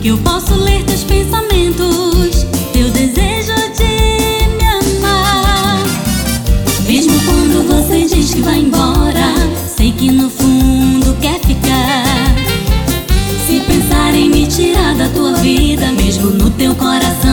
que eu posso ler teus pensamentos, teu desejo de me amar. Mesmo quando você diz que vai embora, sei que no fundo quer ficar. Se pensar em me tirar da tua vida, mesmo no teu coração.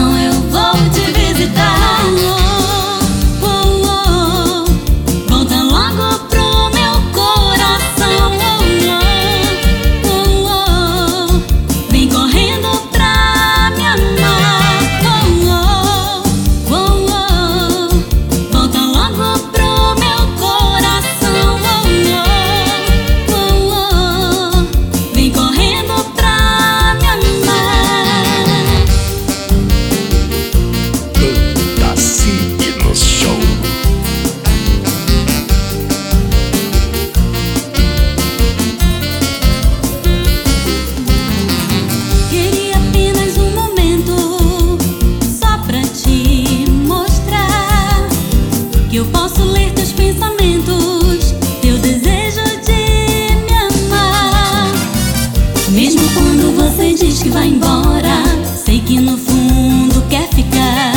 Diz que vai embora, sei que no fundo quer ficar.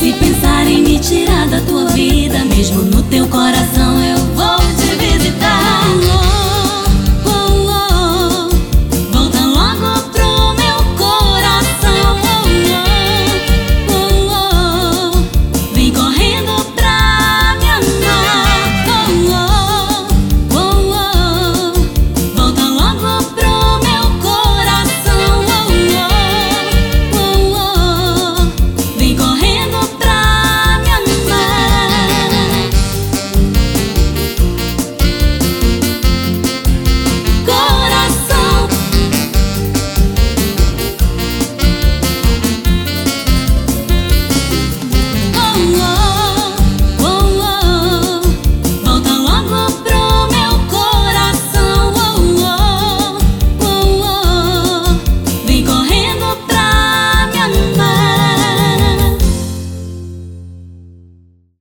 Se pensar em me tirar da tua vida, mesmo no teu coração